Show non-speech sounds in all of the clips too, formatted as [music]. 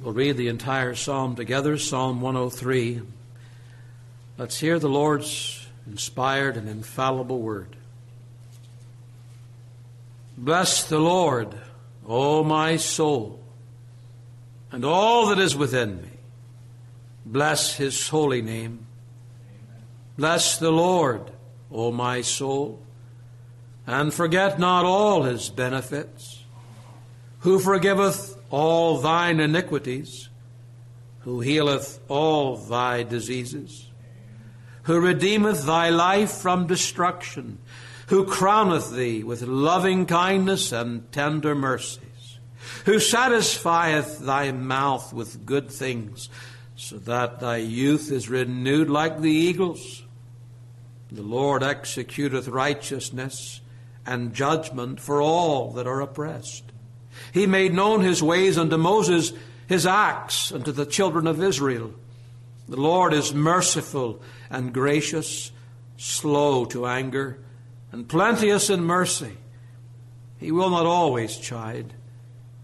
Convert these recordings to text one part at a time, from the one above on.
We'll read the entire psalm together, Psalm 103. Let's hear the Lord's inspired and infallible word. Bless the Lord, O my soul, and all that is within me. Bless his holy name. Bless the Lord, O my soul, and forget not all his benefits, who forgiveth all thine iniquities, who healeth all thy diseases, who redeemeth thy life from destruction, who crowneth thee with loving kindness and tender mercies, who satisfieth thy mouth with good things, so that thy youth is renewed like the eagles. The Lord executeth righteousness and judgment for all that are oppressed. He made known his ways unto Moses, his acts unto the children of Israel. The Lord is merciful and gracious, slow to anger, and plenteous in mercy. He will not always chide,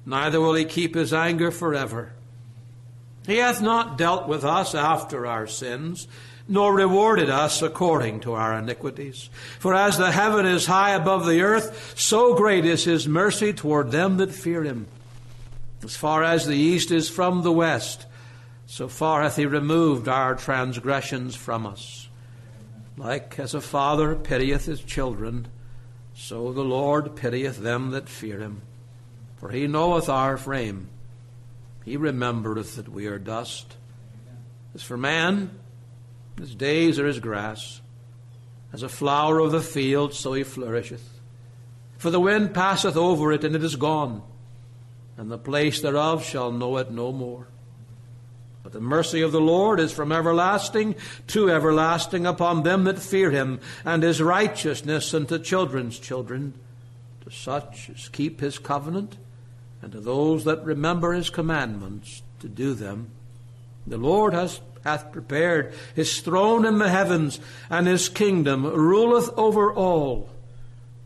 neither will he keep his anger forever. He hath not dealt with us after our sins, nor rewarded us according to our iniquities. For as the heaven is high above the earth, so great is his mercy toward them that fear him. As far as the east is from the west, so far hath he removed our transgressions from us. Like as a father pitieth his children, so the Lord pitieth them that fear him. For he knoweth our frame. He remembereth that we are dust. As for man, his days are as grass. As a flower of the field, so he flourisheth. For the wind passeth over it, and it is gone, and the place thereof shall know it no more. But the mercy of the Lord is from everlasting to everlasting upon them that fear him, and his righteousness unto children's children, to such as keep his covenant, and to those that remember his commandments to do them. The Lord has hath prepared his throne in the heavens, and his kingdom ruleth over all.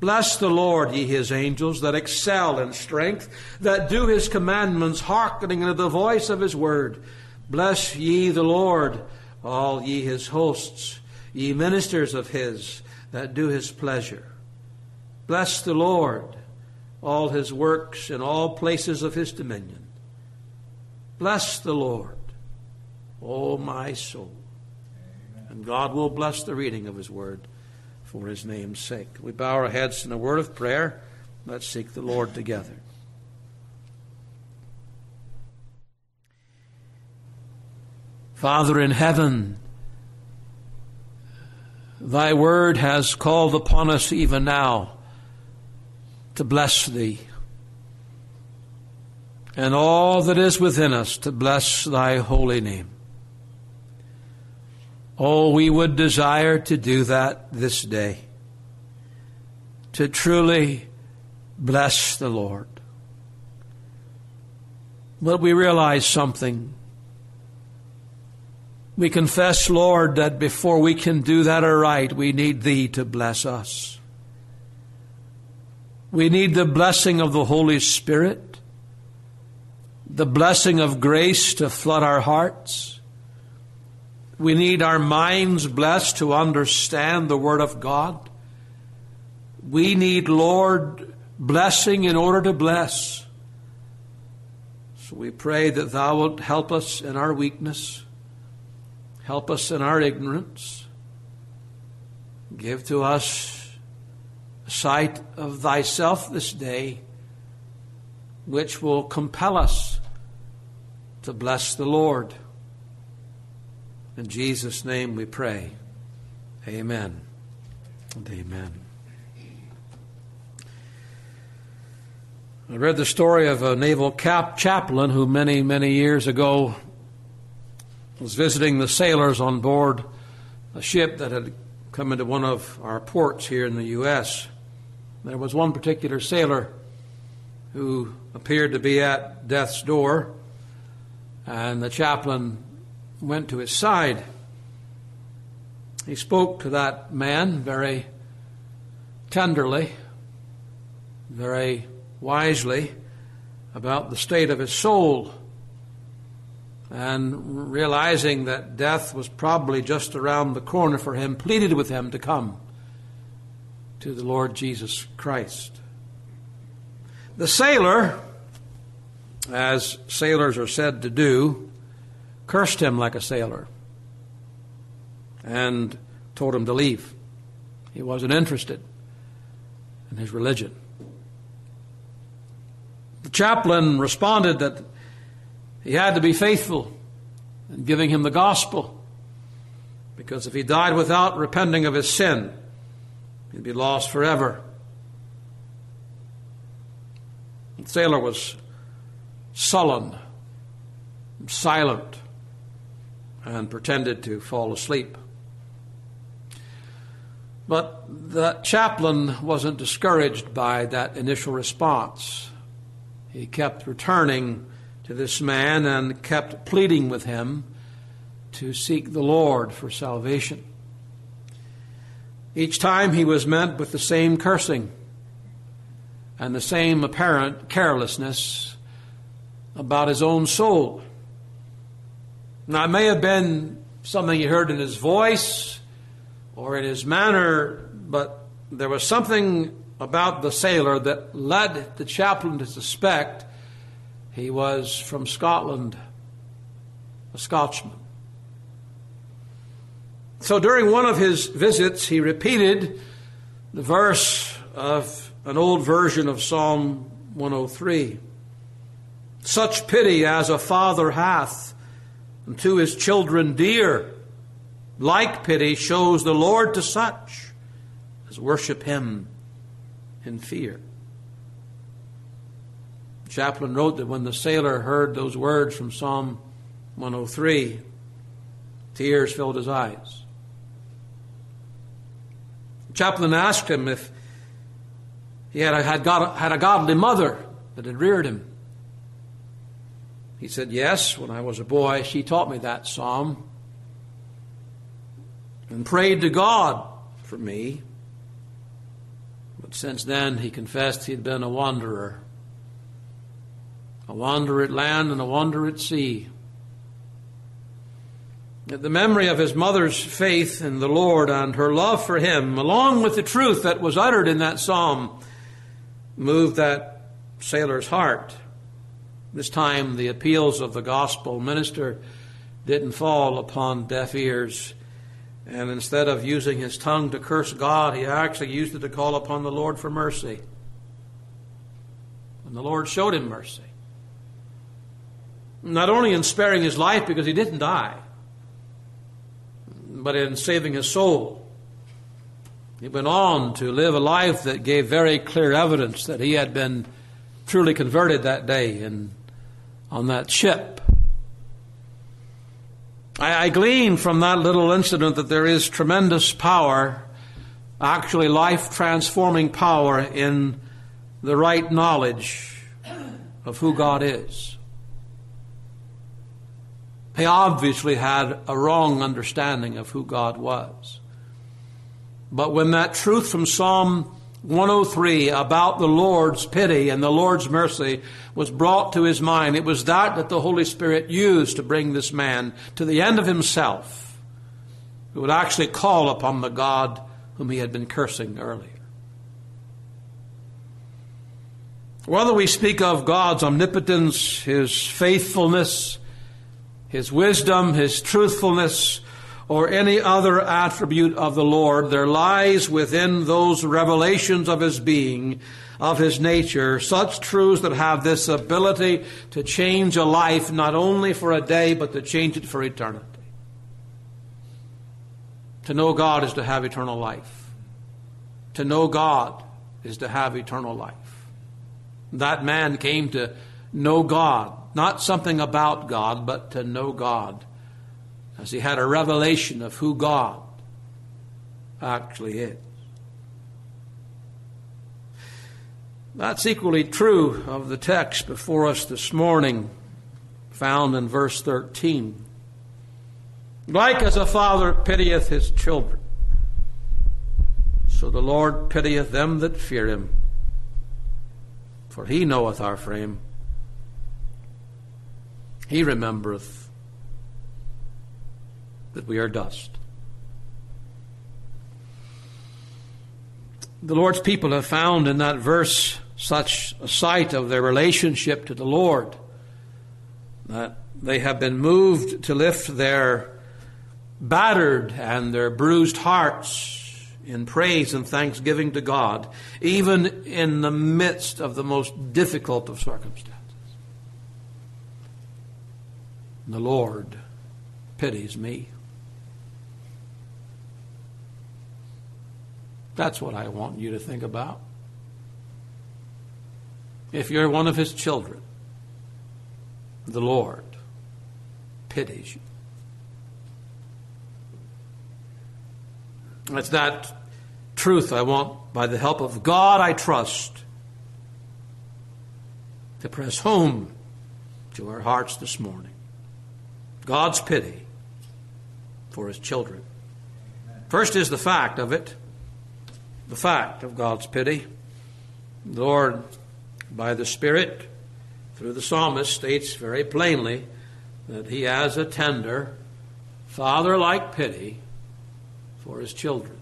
Bless the Lord, ye his angels, that excel in strength, that do his commandments, hearkening unto the voice of his word. Bless ye the Lord, all ye his hosts, ye ministers of his, that do his pleasure. Bless the Lord, all his works in all places of his dominion. Bless the Lord O my soul. And God will bless the reading of His word for His name's sake. We bow our heads in a word of prayer. Let's seek the Lord together. Father in heaven, Thy word has called upon us even now to bless Thee and all that is within us to bless Thy holy name. Oh, we would desire to do that this day. To truly bless the Lord. But we realize something. We confess, Lord, that before we can do that aright, we need Thee to bless us. We need the blessing of the Holy Spirit, the blessing of grace to flood our hearts we need our minds blessed to understand the Word of God. We need, Lord, blessing in order to bless. So we pray that Thou wilt help us in our weakness, help us in our ignorance, give to us a sight of Thyself this day, which will compel us to bless the Lord. In Jesus' name we pray. Amen and amen. I read the story of a naval cap- chaplain who many, many years ago was visiting the sailors on board a ship that had come into one of our ports here in the U.S. There was one particular sailor who appeared to be at death's door, and the chaplain went to his side. He spoke to that man very tenderly, very wisely about the state of his soul. and realizing that death was probably just around the corner for him, pleaded with him to come to the Lord Jesus Christ. The sailor, as sailors are said to do, cursed him like a sailor and told him to leave. He wasn't interested in his religion. The chaplain responded that he had to be faithful in giving him the gospel because if he died without repenting of his sin, he'd be lost forever. The sailor was sullen, silent, and pretended to fall asleep. But the chaplain wasn't discouraged by that initial response. He kept returning to this man and kept pleading with him to seek the Lord for salvation. Each time he was met with the same cursing and the same apparent carelessness about his own soul. Now, it may have been something he heard in his voice or in his manner, but there was something about the sailor that led the chaplain to suspect he was from Scotland, a Scotchman. So during one of his visits, he repeated the verse of an old version of Psalm 103. Such pity as a father hath unto his children dear like pity shows the Lord to such as worship him in fear. Chaplain wrote that when the sailor heard those words from Psalm 103, tears filled his eyes. Chaplain asked him if he had a, had, got, had a godly mother that had reared him. He said, Yes, when I was a boy, she taught me that psalm and prayed to God for me. But since then, he confessed he'd been a wanderer. A wanderer at land and a wanderer at sea. The memory of his mother's faith in the Lord and her love for him, along with the truth that was uttered in that psalm, moved that sailor's heart. This time, the appeals of the gospel minister didn't fall upon deaf ears. And instead of using his tongue to curse God, he actually used it to call upon the Lord for mercy. And the Lord showed him mercy. Not only in sparing his life because he didn't die, but in saving his soul. He went on to live a life that gave very clear evidence that he had been truly converted that day and on that ship. I, I glean from that little incident that there is tremendous power, actually life transforming power, in the right knowledge of who God is. He obviously had a wrong understanding of who God was. But when that truth from Psalm 103 about the Lord's pity and the Lord's mercy was brought to his mind. It was that that the Holy Spirit used to bring this man to the end of himself, who would actually call upon the God whom he had been cursing earlier. Whether we speak of God's omnipotence, his faithfulness, his wisdom, his truthfulness, or any other attribute of the Lord, there lies within those revelations of His being, of His nature, such truths that have this ability to change a life not only for a day, but to change it for eternity. To know God is to have eternal life. To know God is to have eternal life. That man came to know God, not something about God, but to know God as he had a revelation of who God actually is. That's equally true of the text before us this morning, found in verse 13. Like as a father pitieth his children, so the Lord pitieth them that fear him. For he knoweth our frame, he remembereth that we are dust. The Lord's people have found in that verse such a sight of their relationship to the Lord that they have been moved to lift their battered and their bruised hearts in praise and thanksgiving to God, even in the midst of the most difficult of circumstances. The Lord pities me. That's what I want you to think about. If you're one of His children, the Lord pities you. It's that truth I want, by the help of God, I trust, to press home to our hearts this morning. God's pity for his children. First is the fact of it, the fact of God's pity. The Lord, by the Spirit, through the psalmist, states very plainly that he has a tender, father like pity for his children.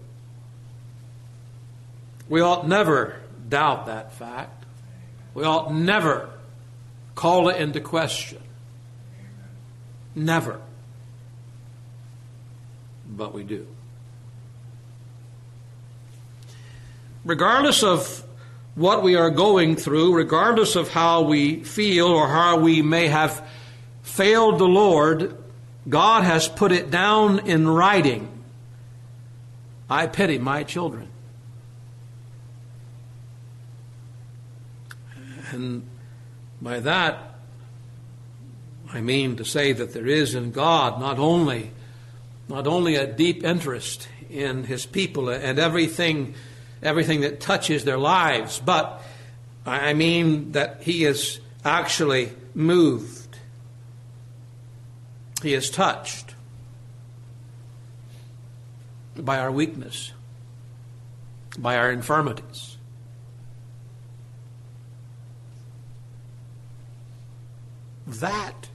We ought never doubt that fact. We ought never call it into question. Never. But we do. Regardless of what we are going through, regardless of how we feel or how we may have failed the Lord, God has put it down in writing I pity my children. And by that, I mean to say that there is in God not only, not only a deep interest in His people and everything, everything that touches their lives, but I mean that He is actually moved. He is touched by our weakness, by our infirmities. That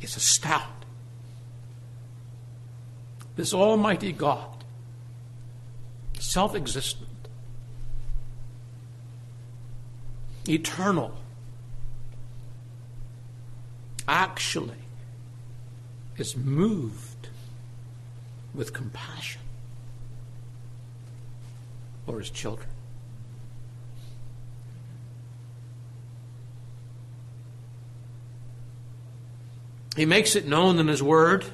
is astounding. This Almighty God, self existent, eternal, actually is moved with compassion for his children. He makes it known in his word.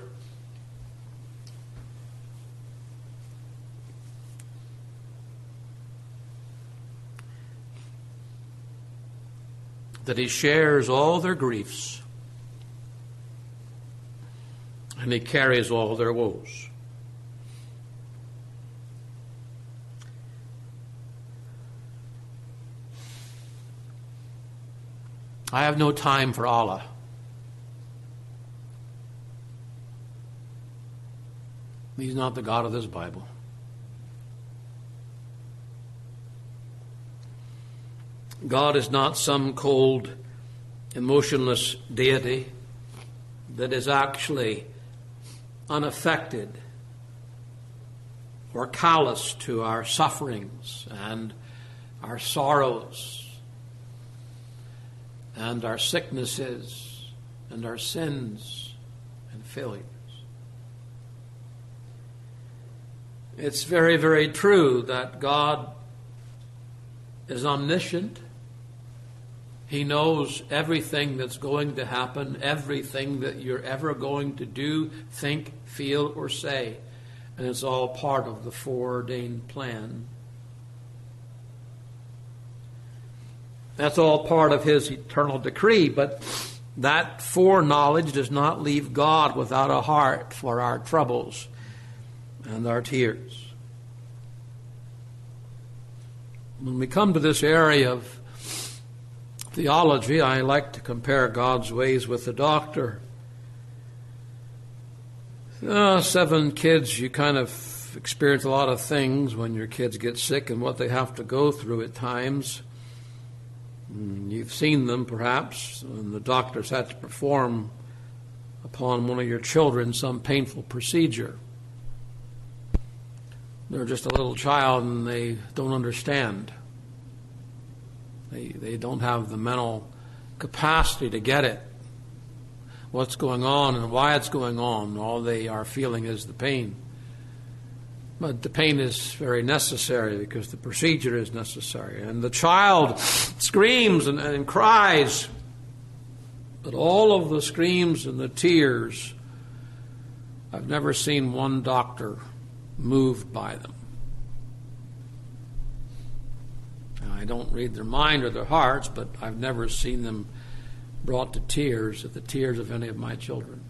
That he shares all their griefs and he carries all their woes. I have no time for Allah. He's not the God of this Bible. God is not some cold, emotionless deity that is actually unaffected or callous to our sufferings and our sorrows and our sicknesses and our sins and failures. It's very, very true that God is omniscient. He knows everything that's going to happen, everything that you're ever going to do, think, feel, or say. And it's all part of the foreordained plan That's all part of His eternal decree, but that foreknowledge does not leave God without a heart for our troubles and our tears. When we come to this area of theology, I like to compare God's ways with the doctor. Uh, seven kids, you kind of experience a lot of things when your kids get sick and what they have to go through at times. Mm, you've seen them perhaps, and the doctors had to perform upon one of your children some painful procedure. They're just a little child and they don't understand. They, they don't have the mental capacity to get it. What's going on and why it's going on. All they are feeling is the pain. But the pain is very necessary because the procedure is necessary. And the child screams and, and cries. But all of the screams and the tears, I've never seen one doctor moved by them. I don't read their mind or their hearts, but I've never seen them brought to tears at the tears of any of my children.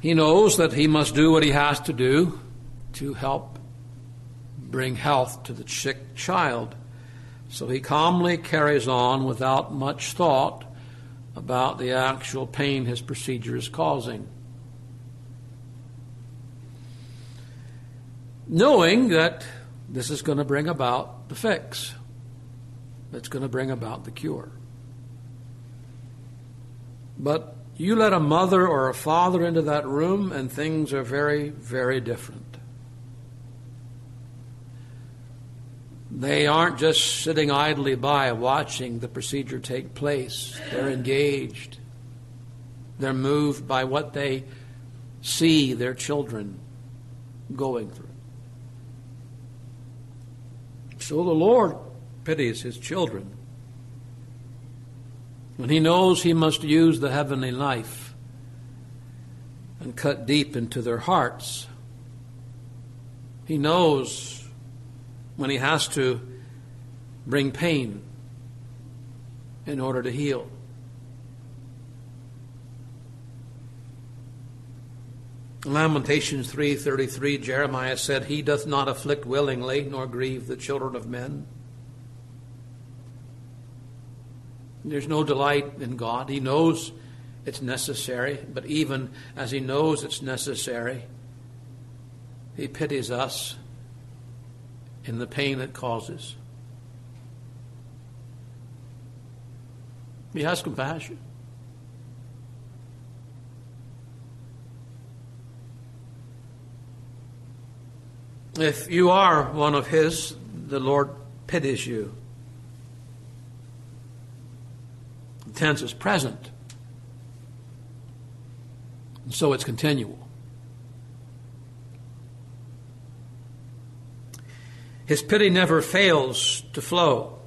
He knows that he must do what he has to do to help bring health to the sick child. So he calmly carries on without much thought about the actual pain his procedure is causing. Knowing that this is going to bring about the fix, that's going to bring about the cure. But you let a mother or a father into that room, and things are very, very different. They aren't just sitting idly by watching the procedure take place. They're engaged. They're moved by what they see their children going through. So the Lord pities his children. When he knows he must use the heavenly knife and cut deep into their hearts, he knows when he has to bring pain in order to heal. Lamentations 3:33 Jeremiah said he doth not afflict willingly nor grieve the children of men. There's no delight in God. He knows it's necessary, but even as he knows it's necessary, he pities us in the pain it causes. He has compassion. If you are one of His, the Lord pities you. The tense is present. And so it's continual. His pity never fails to flow.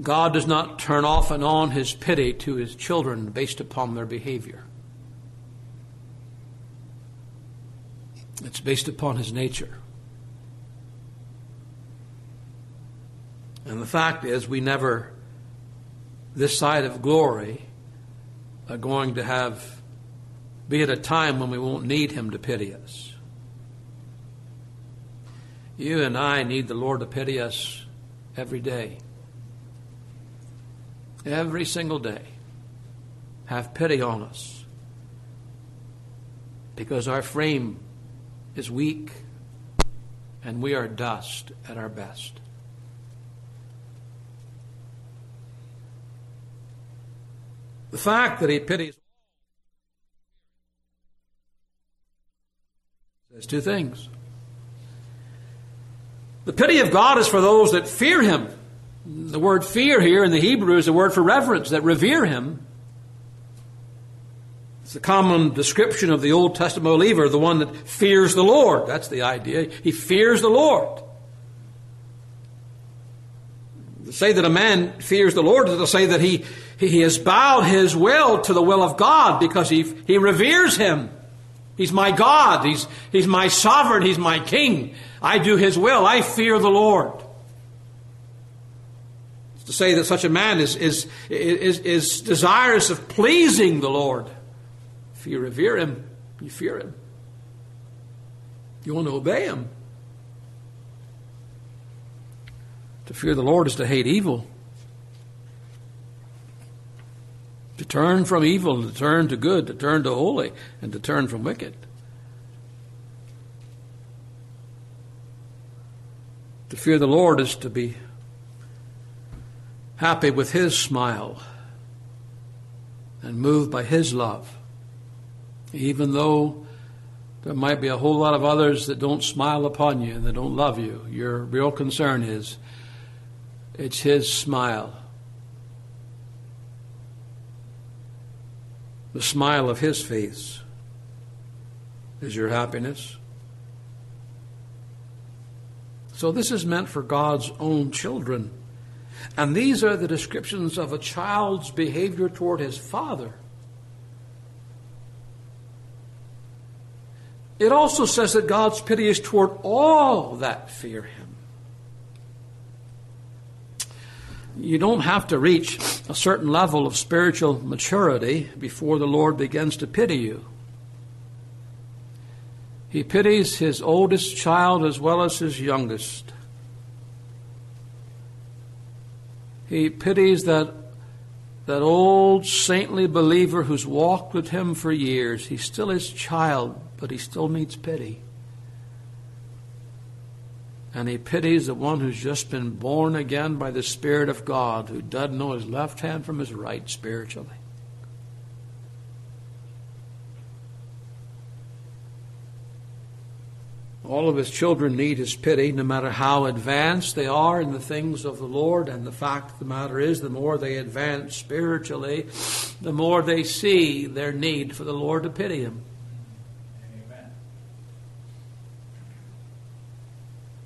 God does not turn off and on his pity to his children based upon their behavior. It's based upon his nature. And the fact is, we never, this side of glory, are going to have, be at a time when we won't need him to pity us. You and I need the Lord to pity us every day. Every single day. Have pity on us. Because our frame is weak, and we are dust at our best. The fact that he pities says two things. The pity of God is for those that fear him. The word fear here in the Hebrew is a word for reverence, that revere him. It's the common description of the Old Testament believer, the one that fears the Lord. That's the idea. He fears the Lord. To say that a man fears the Lord is to say that he, he has bowed his will to the will of God because he, he reveres him. He's my God. He's, he's my sovereign. He's my king. I do his will. I fear the Lord. To say that such a man is, is, is, is desirous of pleasing the Lord. If you revere him, you fear him. You want to obey him. To fear the Lord is to hate evil. To turn from evil, to turn to good, to turn to holy, and to turn from wicked. To fear the Lord is to be happy with His smile and moved by His love. Even though there might be a whole lot of others that don't smile upon you and that don't love you, your real concern is it's His smile. The smile of His face is your happiness. So, this is meant for God's own children. And these are the descriptions of a child's behavior toward his father. It also says that God's pity is toward all that fear him. You don't have to reach a certain level of spiritual maturity before the Lord begins to pity you. He pities his oldest child as well as his youngest. He pities that, that old saintly believer who's walked with him for years. He's still his child, but he still needs pity. And he pities the one who's just been born again by the Spirit of God, who doesn't know his left hand from his right spiritually. All of his children need his pity, no matter how advanced they are in the things of the Lord. And the fact of the matter is, the more they advance spiritually, the more they see their need for the Lord to pity them.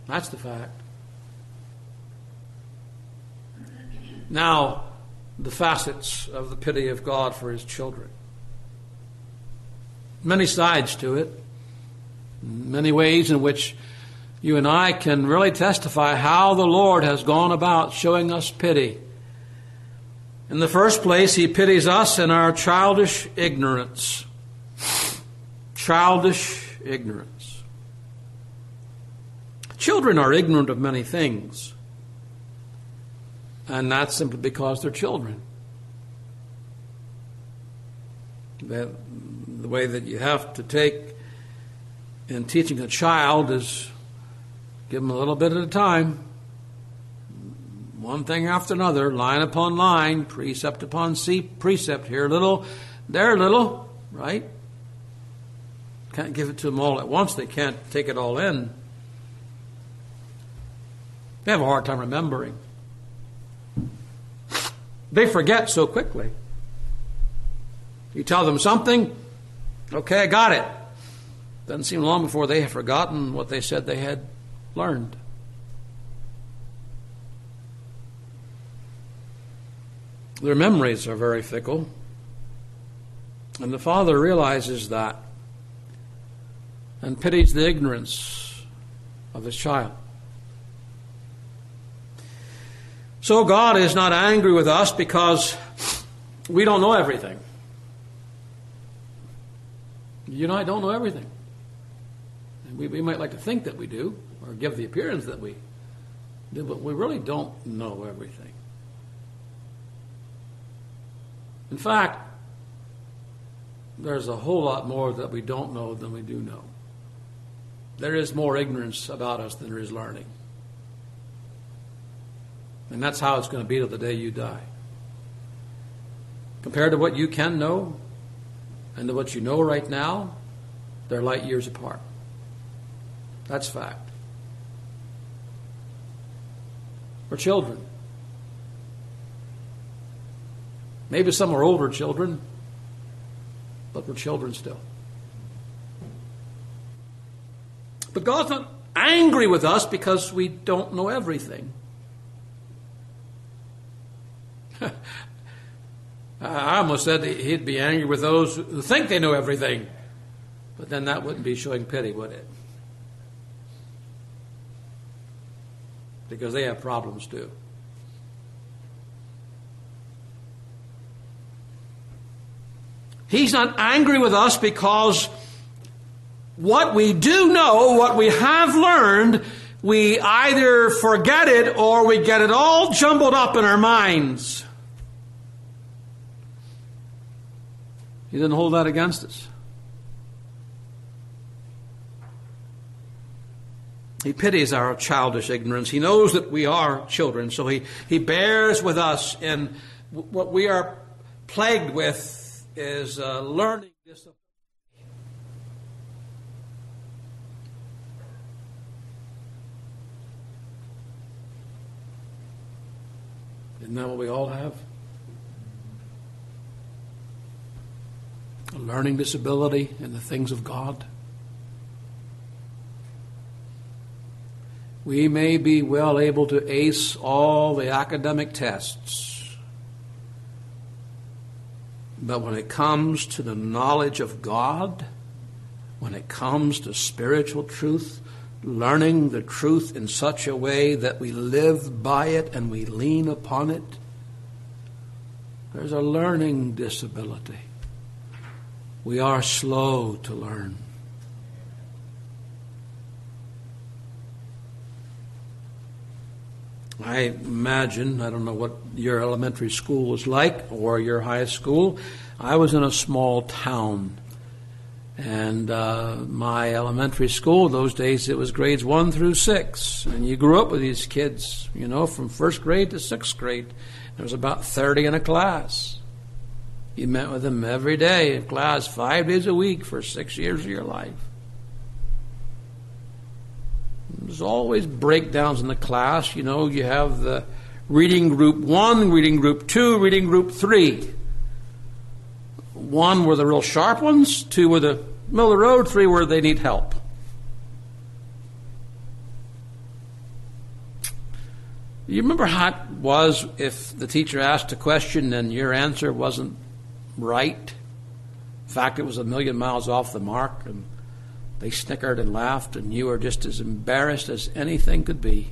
That's the fact. Now, the facets of the pity of God for his children. Many sides to it many ways in which you and I can really testify how the Lord has gone about showing us pity. In the first place, He pities us in our childish ignorance. Childish ignorance. Children are ignorant of many things, and that's simply because they're children. That the way that you have to take in teaching a child is give them a little bit at a time, one thing after another, line upon line, precept upon precept. Here little, there little, right? Can't give it to them all at once. They can't take it all in. They have a hard time remembering. They forget so quickly. You tell them something, okay, I got it. Doesn't seem long before they have forgotten what they said they had learned. Their memories are very fickle. And the father realizes that and pities the ignorance of his child. So God is not angry with us because we don't know everything. You know, I don't know everything. We, we might like to think that we do, or give the appearance that we do, but we really don't know everything. In fact, there's a whole lot more that we don't know than we do know. There is more ignorance about us than there is learning. And that's how it's going to be till the day you die. Compared to what you can know and to what you know right now, they're light years apart. That's fact. We're children. Maybe some are older children, but we're children still. But God's not angry with us because we don't know everything. [laughs] I almost said he'd be angry with those who think they know everything. But then that wouldn't be showing pity, would it? because they have problems too. He's not angry with us because what we do know, what we have learned, we either forget it or we get it all jumbled up in our minds. He didn't hold that against us. He pities our childish ignorance. He knows that we are children, so he, he bears with us in what we are plagued with is uh, learning discipline. Isn't that what we all have? A learning disability in the things of God. We may be well able to ace all the academic tests, but when it comes to the knowledge of God, when it comes to spiritual truth, learning the truth in such a way that we live by it and we lean upon it, there's a learning disability. We are slow to learn. I imagine, I don't know what your elementary school was like or your high school. I was in a small town. And uh, my elementary school, those days, it was grades one through six. And you grew up with these kids, you know, from first grade to sixth grade. There was about 30 in a class. You met with them every day in class, five days a week for six years of your life. There's always breakdowns in the class. You know, you have the reading group one, reading group two, reading group three. One were the real sharp ones, two were the middle of the road, three were they need help. You remember how it was if the teacher asked a question and your answer wasn't right? In fact, it was a million miles off the mark, and they snickered and laughed, and you were just as embarrassed as anything could be.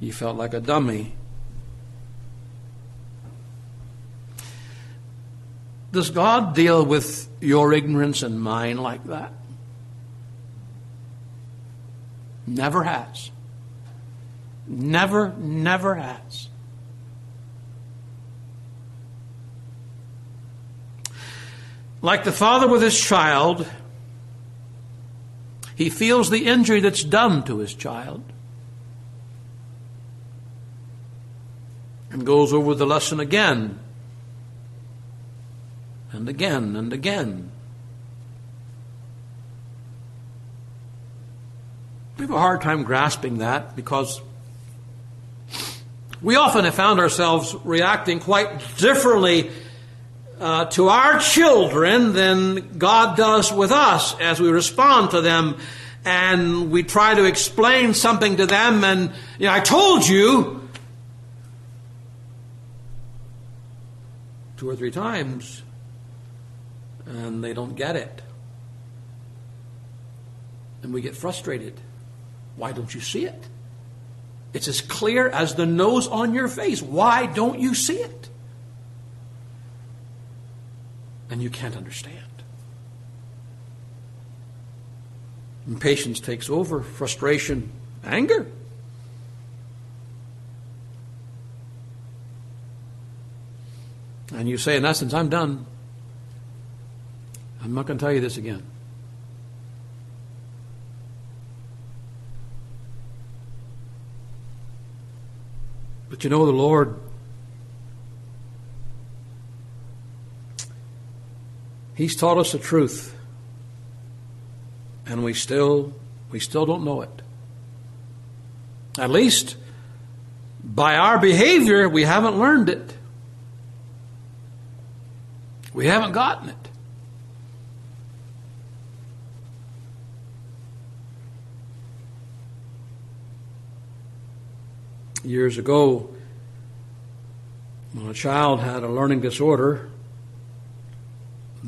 You felt like a dummy. Does God deal with your ignorance and mine like that? Never has. Never, never has. Like the father with his child, he feels the injury that's done to his child and goes over the lesson again and again and again. We have a hard time grasping that because we often have found ourselves reacting quite differently uh, to our children than God does with us as we respond to them. And we try to explain something to them, and you know, I told you two or three times, and they don't get it. And we get frustrated. Why don't you see it? It's as clear as the nose on your face. Why don't you see it? And you can't understand. Impatience takes over, frustration, anger. And you say, in essence, I'm done. I'm not going to tell you this again. But you know, the Lord He's taught us the truth. And we still we still don't know it. At least by our behavior we haven't learned it. We haven't gotten it. Years ago, when a child had a learning disorder,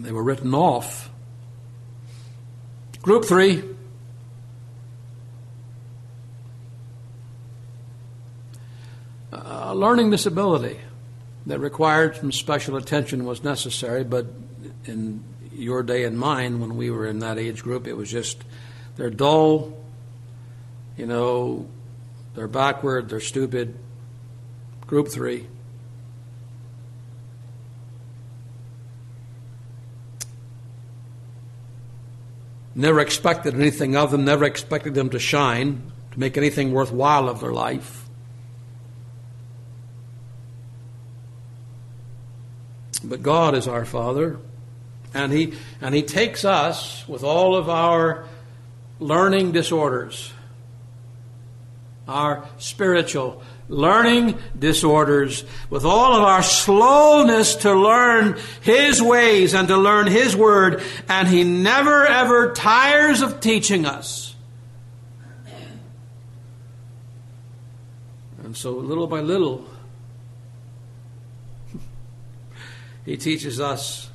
they were written off. Group three. A learning disability that required some special attention was necessary, but in your day and mine, when we were in that age group, it was just they're dull, you know, they're backward, they're stupid. Group three. Never expected anything of them, never expected them to shine, to make anything worthwhile of their life. But God is our Father, and He, and he takes us with all of our learning disorders, our spiritual learning disorders, with all of our slowness to learn His ways and to learn His Word, and He never ever tires of teaching us. And so, little by little, [laughs] He teaches us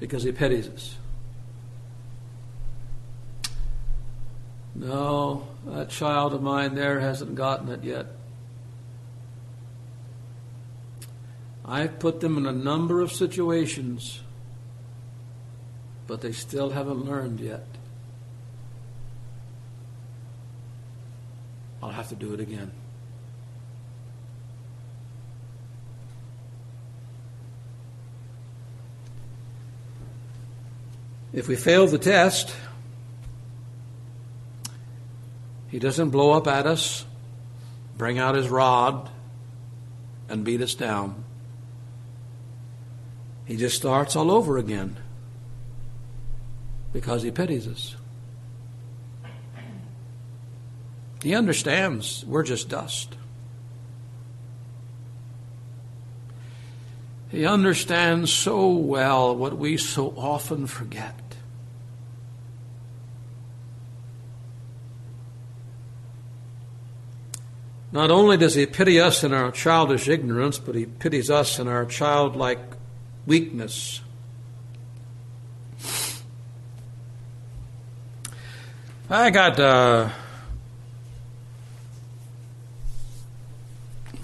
because He pities us. No, that child of mine there hasn't gotten it yet. I've put them in a number of situations, but they still haven't learned yet. I'll have to do it again. If we fail the test, he doesn't blow up at us, bring out his rod, and beat us down. He just starts all over again because he pities us. He understands we're just dust. He understands so well what we so often forget. Not only does he pity us in our childish ignorance, but he pities us in our childlike weakness. I got uh,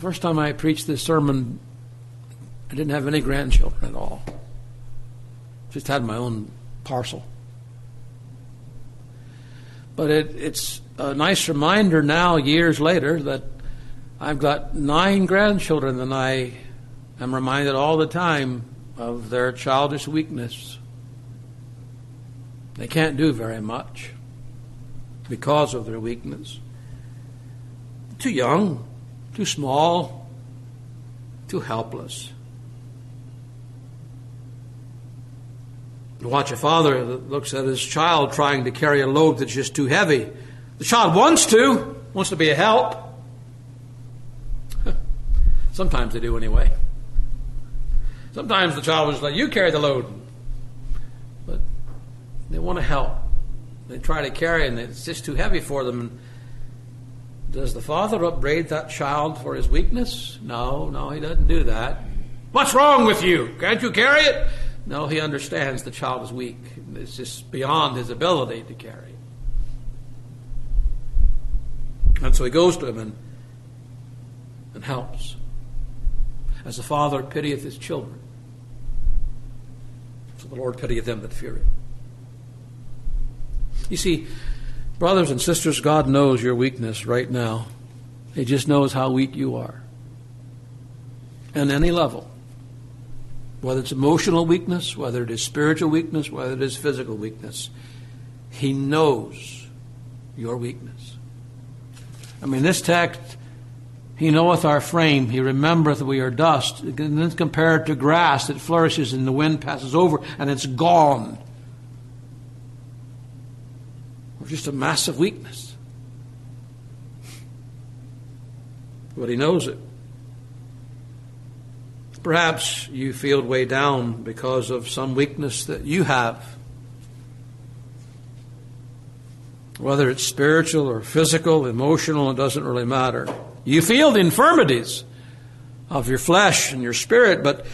first time I preached this sermon, I didn't have any grandchildren at all. Just had my own parcel. But it, it's a nice reminder now, years later, that I've got nine grandchildren, and I am reminded all the time of their childish weakness. They can't do very much because of their weakness. Too young, too small, too helpless. watch a father that looks at his child trying to carry a load that's just too heavy. The child wants to, wants to be a help. [laughs] Sometimes they do anyway. Sometimes the child was like, You carry the load. But they want to help. They try to carry, and it's just too heavy for them. Does the father upbraid that child for his weakness? No, no, he doesn't do that. What's wrong with you? Can't you carry it? No, he understands the child is weak. It's just beyond his ability to carry. And so he goes to him and, and helps. As the Father pitieth his children, the Lord pitieth them that fear him. You see, brothers and sisters, God knows your weakness right now. He just knows how weak you are. And any level. Whether it's emotional weakness, whether it is spiritual weakness, whether it is physical weakness. He knows your weakness. I mean, this text he knoweth our frame. He remembereth we are dust. And then compared to grass that flourishes and the wind passes over and it's gone. We're just a massive weakness. But he knows it. Perhaps you feel way down because of some weakness that you have. Whether it's spiritual or physical, emotional, it doesn't really matter. You feel the infirmities of your flesh and your spirit, but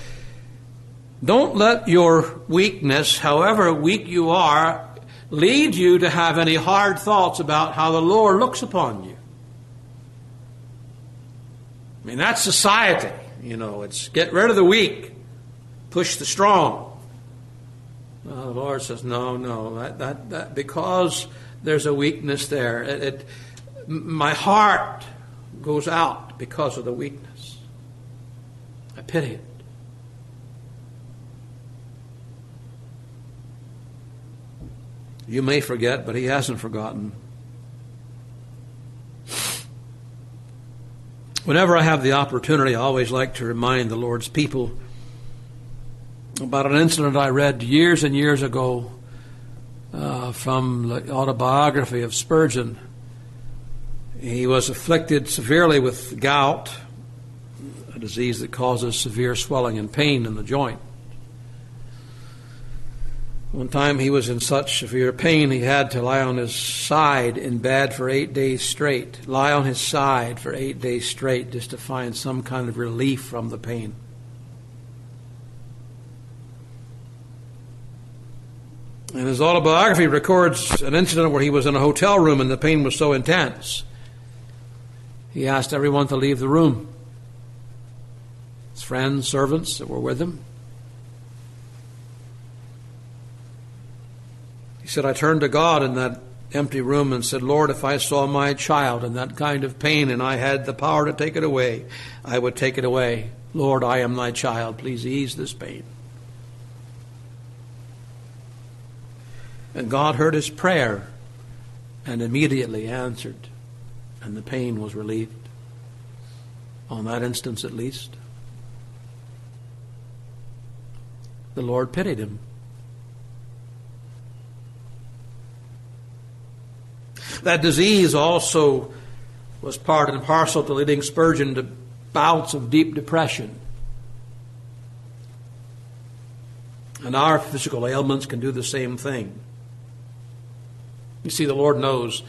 don't let your weakness, however weak you are, lead you to have any hard thoughts about how the Lord looks upon you. I mean, that's society. You know, it's get rid of the weak, push the strong. Well, the Lord says, no, no, that, that, that because there's a weakness there. It, it, my heart goes out because of the weakness. I pity it. You may forget, but he hasn't forgotten. Whenever I have the opportunity, I always like to remind the Lord's people about an incident I read years and years ago uh, from the autobiography of Spurgeon. He was afflicted severely with gout, a disease that causes severe swelling and pain in the joint. One time he was in such severe pain he had to lie on his side in bed for eight days straight. Lie on his side for eight days straight just to find some kind of relief from the pain. And his autobiography records an incident where he was in a hotel room and the pain was so intense. He asked everyone to leave the room. His friends, servants that were with him. He said, I turned to God in that empty room and said, Lord, if I saw my child in that kind of pain and I had the power to take it away, I would take it away. Lord, I am thy child. Please ease this pain. And God heard his prayer and immediately answered, and the pain was relieved. On that instance, at least. The Lord pitied him. That disease also was part and parcel to leading Spurgeon to bouts of deep depression. And our physical ailments can do the same thing. You see, the Lord knows,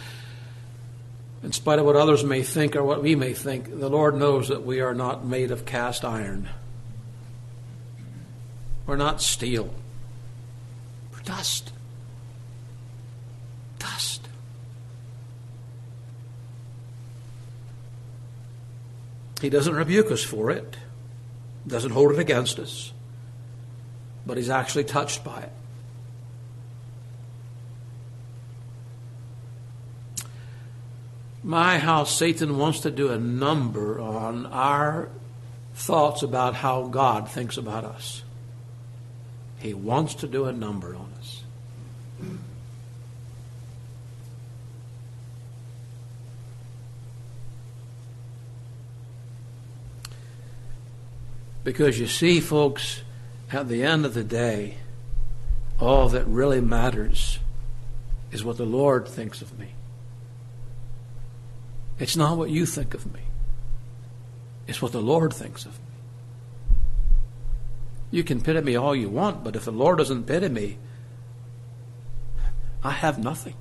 in spite of what others may think or what we may think, the Lord knows that we are not made of cast iron. We're not steel. We're dust. Dust. He doesn't rebuke us for it, doesn't hold it against us, but he's actually touched by it. My, how Satan wants to do a number on our thoughts about how God thinks about us. He wants to do a number on us. Because you see, folks, at the end of the day, all that really matters is what the Lord thinks of me. It's not what you think of me, it's what the Lord thinks of me. You can pity me all you want, but if the Lord doesn't pity me, I have nothing.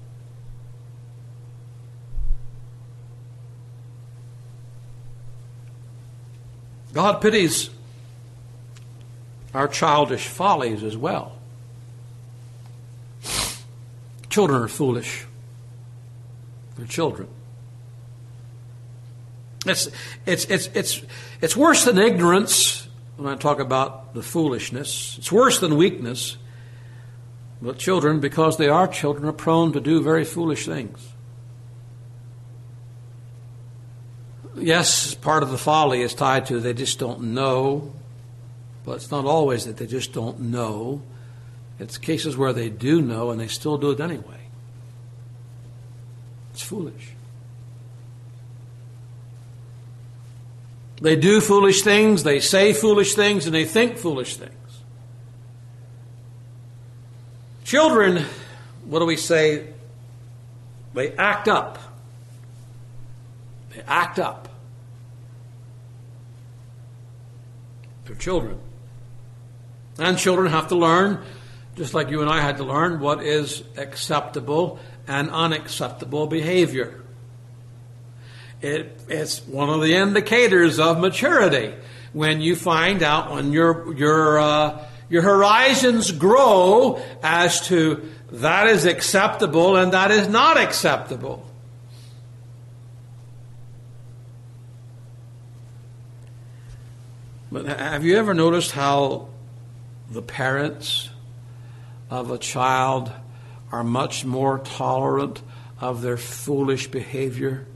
God pities our childish follies as well. Children are foolish. They're children. It's, it's, it's, it's, it's worse than ignorance when I talk about the foolishness. It's worse than weakness. But children, because they are children, are prone to do very foolish things. Yes, part of the folly is tied to they just don't know, but it's not always that they just don't know. It's cases where they do know and they still do it anyway. It's foolish. They do foolish things, they say foolish things, and they think foolish things. Children, what do we say? They act up. They act up. They're children. And children have to learn, just like you and I had to learn, what is acceptable and unacceptable behavior. It, it's one of the indicators of maturity when you find out when your your uh, your horizons grow as to that is acceptable and that is not acceptable. But have you ever noticed how the parents of a child are much more tolerant of their foolish behavior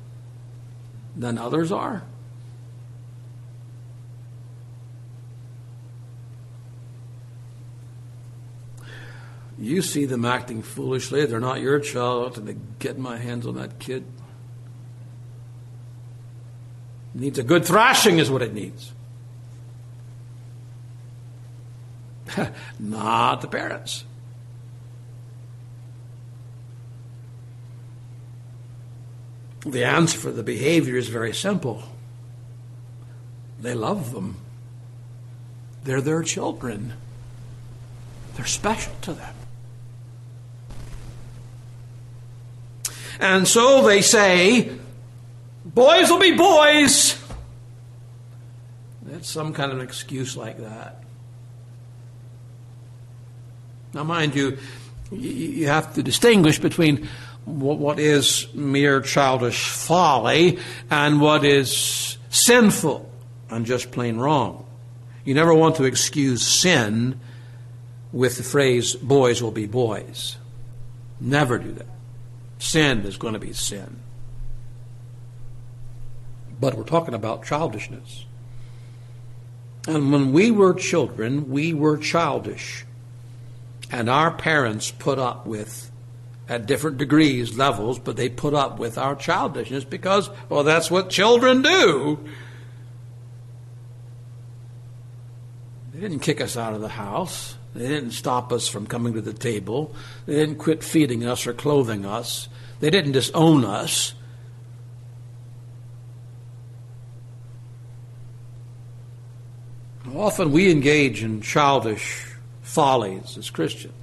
than others are. You see them acting foolishly. They're not your child. And they get my hands on that kid. It needs a good thrashing, is what it needs. [laughs] not the parents. The answer for the behavior is very simple. They love them. They're their children. They're special to them. And so they say, boys will be boys. It's some kind of an excuse like that. Now, mind you, you have to distinguish between what is mere childish folly and what is sinful and just plain wrong. You never want to excuse sin with the phrase, boys will be boys. Never do that. Sin is going to be sin. But we're talking about childishness. And when we were children, we were childish. And our parents put up with, at different degrees, levels, but they put up with our childishness because, well, that's what children do. They didn't kick us out of the house. They didn't stop us from coming to the table. They didn't quit feeding us or clothing us. They didn't disown us. Often we engage in childish follies as Christians.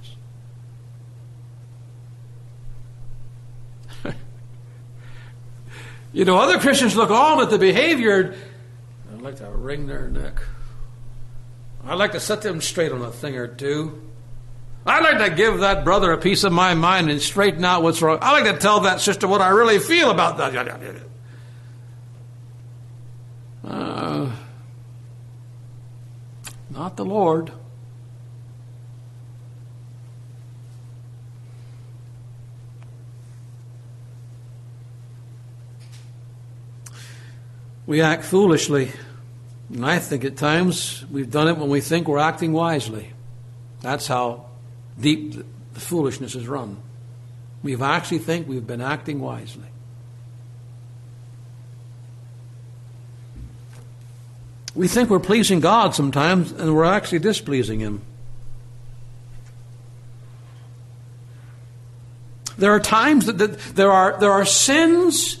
You know, other Christians look on at the behavior. I'd like to wring their neck. I'd like to set them straight on a thing or two. I'd like to give that brother a piece of my mind and straighten out what's wrong. I'd like to tell that sister what I really feel about that. Uh, not the Lord. We act foolishly. And I think at times we've done it when we think we're acting wisely. That's how deep the foolishness is run. We actually think we've been acting wisely. We think we're pleasing God sometimes, and we're actually displeasing Him. There are times that, that there are there are sins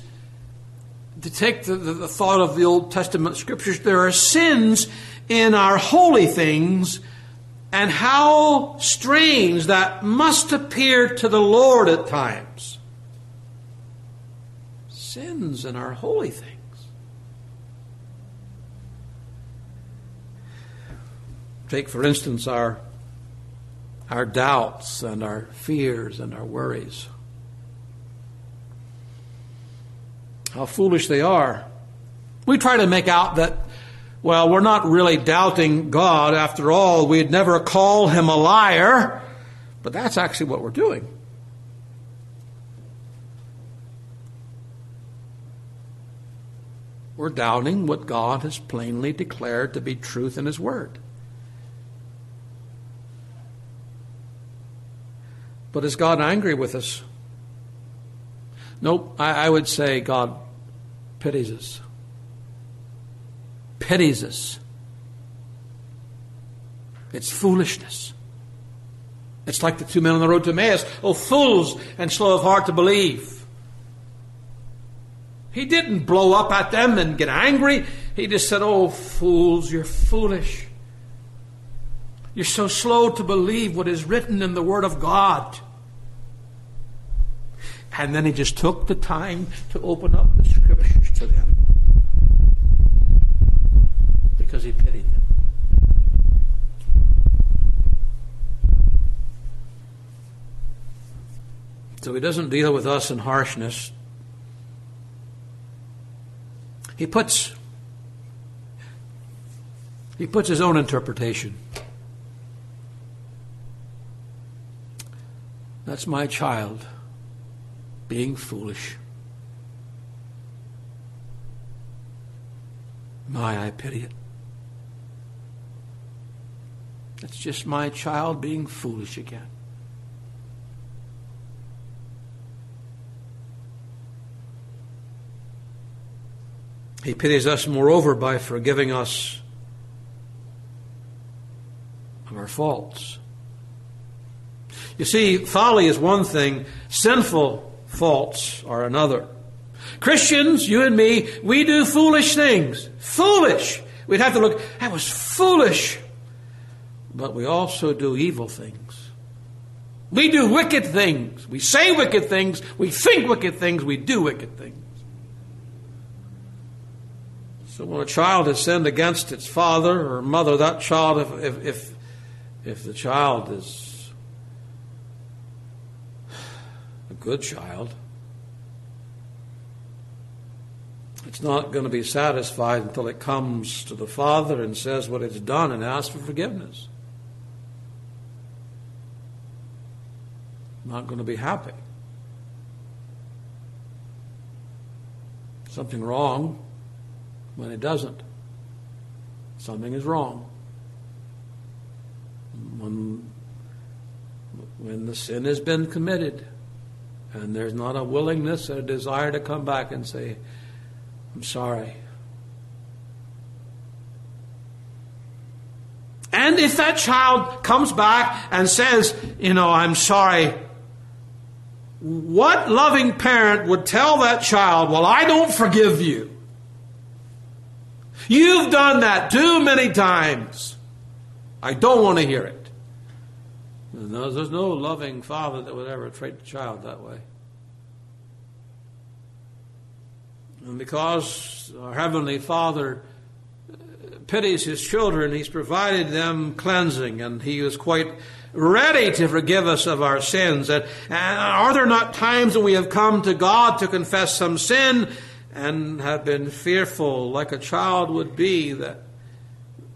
to take the, the, the thought of the Old Testament scriptures, there are sins in our holy things, and how strange that must appear to the Lord at times. Sins in our holy things. Take, for instance, our, our doubts and our fears and our worries. How foolish they are. We try to make out that, well, we're not really doubting God. After all, we'd never call him a liar. But that's actually what we're doing. We're doubting what God has plainly declared to be truth in His Word. But is God angry with us? Nope, I, I would say God pities us. Pities us. It's foolishness. It's like the two men on the road to Emmaus. Oh, fools and slow of heart to believe. He didn't blow up at them and get angry. He just said, Oh, fools, you're foolish. You're so slow to believe what is written in the Word of God. And then he just took the time to open up the scriptures to them because he pitied them. So he doesn't deal with us in harshness. He puts he puts his own interpretation. That's my child being foolish. My, I pity it. That's just my child being foolish again. He pities us, moreover, by forgiving us of our faults. You see, folly is one thing, sinful faults are another. Christians, you and me, we do foolish things. Foolish. We'd have to look, that was foolish. But we also do evil things. We do wicked things. We say wicked things. We think wicked things. We do wicked things. So when a child has sinned against its father or mother, that child, if, if, if, if the child is a good child, it's not going to be satisfied until it comes to the Father and says what it's done and asks for forgiveness. Not going to be happy. Something wrong when it doesn't. Something is wrong. When, when the sin has been committed and there's not a willingness a desire to come back and say, I'm sorry. And if that child comes back and says, you know, I'm sorry, what loving parent would tell that child, well, I don't forgive you? You've done that too many times. I don't want to hear it. There's no loving father that would ever treat a child that way. And because our Heavenly Father uh, pities His children, He's provided them cleansing, and He is quite ready to forgive us of our sins. And uh, are there not times when we have come to God to confess some sin and have been fearful, like a child would be, that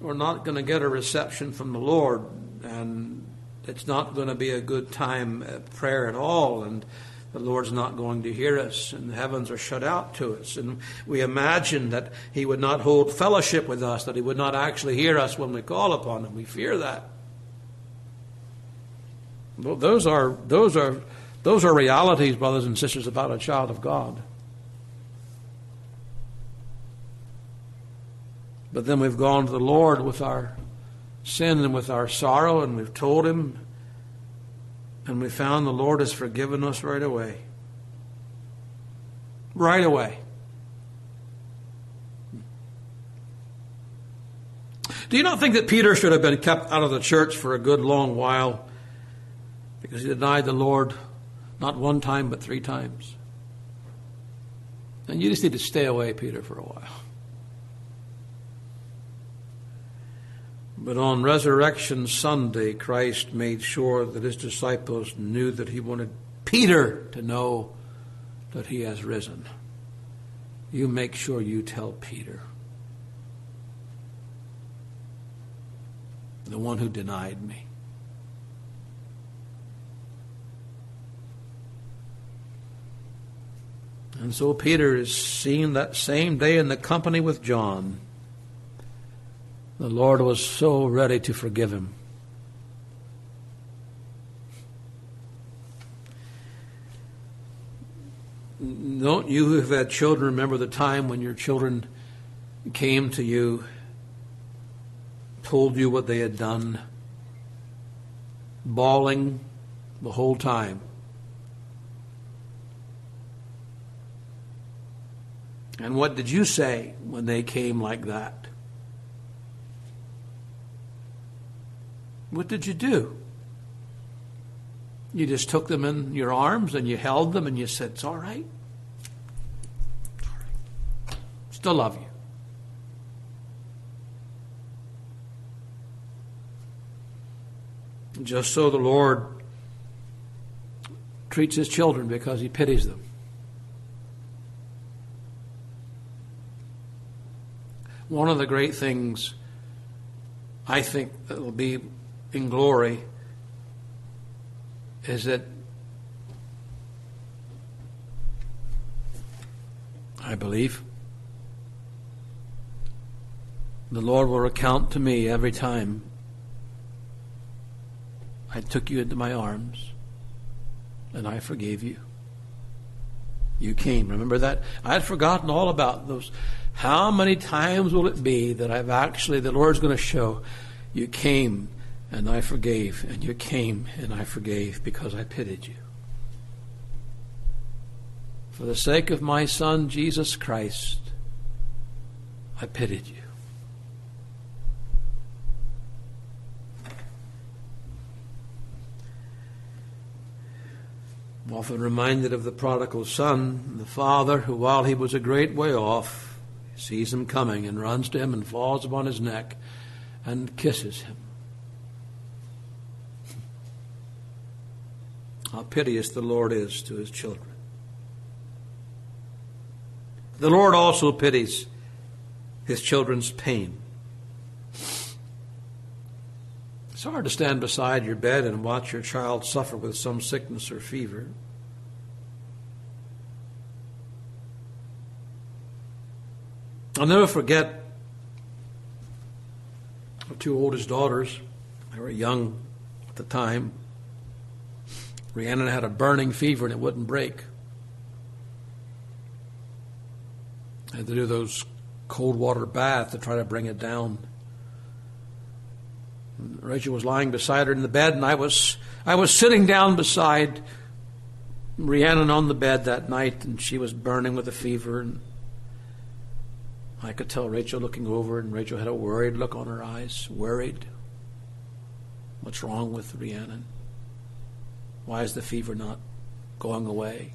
we're not going to get a reception from the Lord, and it's not going to be a good time at prayer at all, and the Lord's not going to hear us, and the heavens are shut out to us. And we imagine that He would not hold fellowship with us, that He would not actually hear us when we call upon Him. We fear that. Well, those are those are those are realities, brothers and sisters, about a child of God. But then we've gone to the Lord with our sin and with our sorrow, and we've told Him, and we found the Lord has forgiven us right away. Right away. Do you not think that Peter should have been kept out of the church for a good long while because he denied the Lord not one time but three times? And you just need to stay away, Peter, for a while. But on Resurrection Sunday, Christ made sure that his disciples knew that he wanted Peter to know that he has risen. You make sure you tell Peter, the one who denied me. And so Peter is seen that same day in the company with John. The Lord was so ready to forgive him. Don't you who have had children remember the time when your children came to you, told you what they had done, bawling the whole time? And what did you say when they came like that? What did you do? You just took them in your arms and you held them and you said, It's all right. Still love you. Just so the Lord treats his children because he pities them. One of the great things I think that will be in glory is that I believe the Lord will recount to me every time I took you into my arms and I forgave you. You came. Remember that? I had forgotten all about those How many times will it be that I've actually, the Lord's going to show, you came and I forgave, and you came and I forgave because I pitied you. For the sake of my Son, Jesus Christ, I pitied you. I'm often reminded of the prodigal son, the father who, while he was a great way off, sees him coming and runs to him and falls upon his neck and kisses him. How piteous the Lord is to his children. The Lord also pities his children's pain. It's hard to stand beside your bed and watch your child suffer with some sickness or fever. I'll never forget two oldest daughters. They were young at the time. Rhiannon had a burning fever and it wouldn't break. I had to do those cold water baths to try to bring it down. Rachel was lying beside her in the bed, and I was I was sitting down beside Rhiannon on the bed that night, and she was burning with a fever, and I could tell Rachel looking over, and Rachel had a worried look on her eyes, worried. What's wrong with Rhiannon? Why is the fever not going away?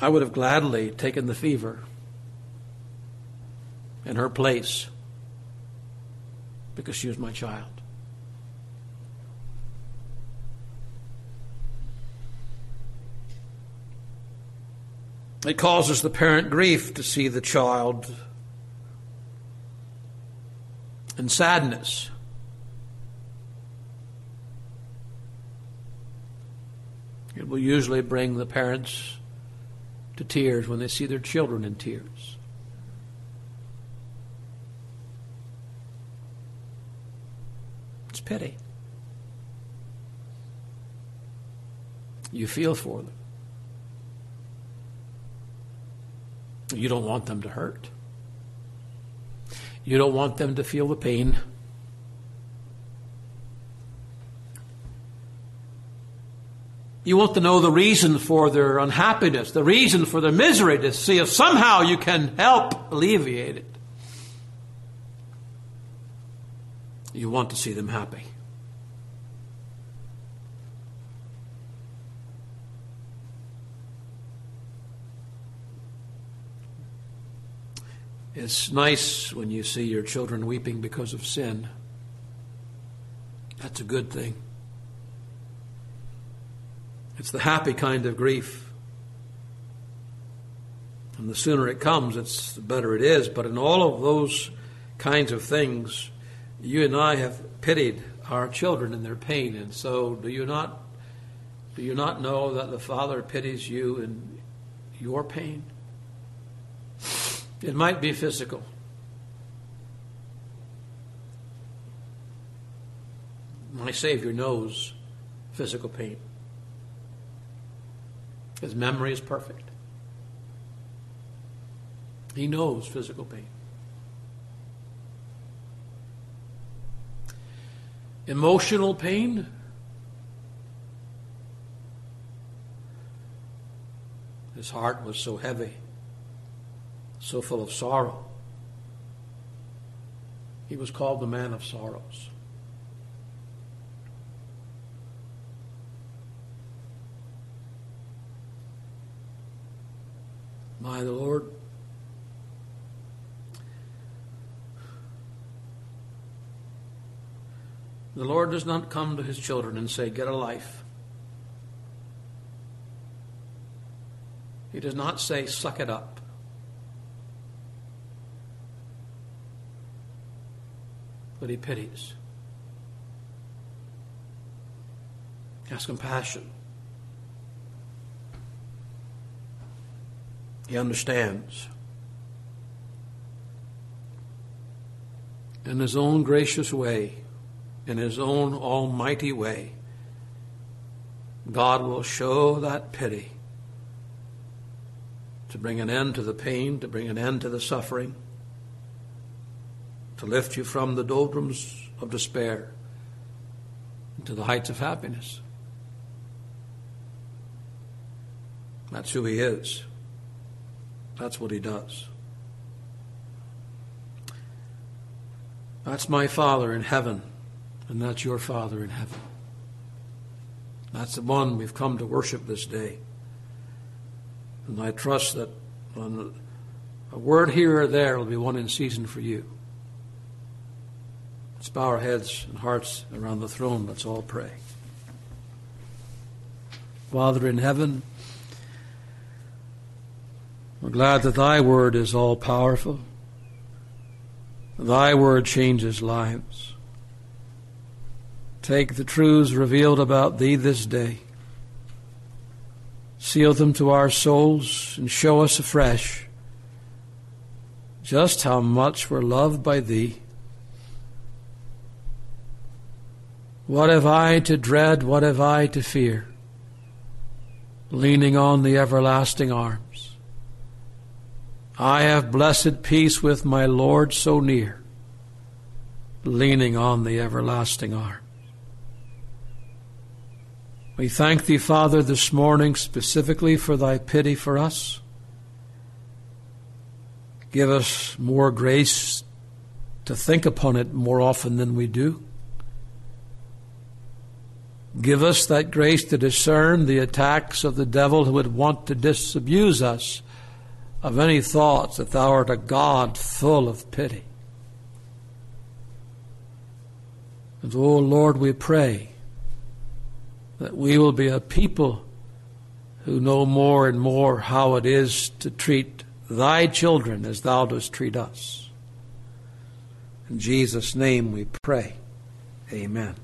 I would have gladly taken the fever in her place because she was my child. It causes the parent grief to see the child and sadness. It will usually bring the parents to tears when they see their children in tears. It's pity. You feel for them. You don't want them to hurt. You don't want them to feel the pain. You want to know the reason for their unhappiness, the reason for their misery, to see if somehow you can help alleviate it. You want to see them happy. It's nice when you see your children weeping because of sin. That's a good thing. It's the happy kind of grief. And the sooner it comes, it's the better it is. But in all of those kinds of things, you and I have pitied our children in their pain. And so do you not do you not know that the Father pities you in your pain? It might be physical. My Savior knows physical pain. His memory is perfect. He knows physical pain. Emotional pain. His heart was so heavy, so full of sorrow. He was called the man of sorrows. My the Lord. The Lord does not come to his children and say, Get a life. He does not say, Suck it up. But he pities. He has compassion. He understands. In His own gracious way, in His own almighty way, God will show that pity to bring an end to the pain, to bring an end to the suffering, to lift you from the doldrums of despair to the heights of happiness. That's who He is. That's what He does. That's my Father in heaven, and that's your Father in heaven. That's the one we've come to worship this day. And I trust that a word here or there will be one in season for you. Let's bow our heads and hearts around the throne. Let's all pray. Father in heaven, we're glad that thy word is all powerful. Thy word changes lives. Take the truths revealed about thee this day, seal them to our souls, and show us afresh just how much we're loved by thee. What have I to dread? What have I to fear? Leaning on the everlasting arms. I have blessed peace with my Lord so near, leaning on the everlasting arms. We thank thee, Father, this morning specifically for thy pity for us. Give us more grace to think upon it more often than we do. Give us that grace to discern the attacks of the devil who would want to disabuse us of any thoughts that thou art a God full of pity. And, oh Lord, we pray that we will be a people who know more and more how it is to treat thy children as thou dost treat us. In Jesus' name we pray. Amen.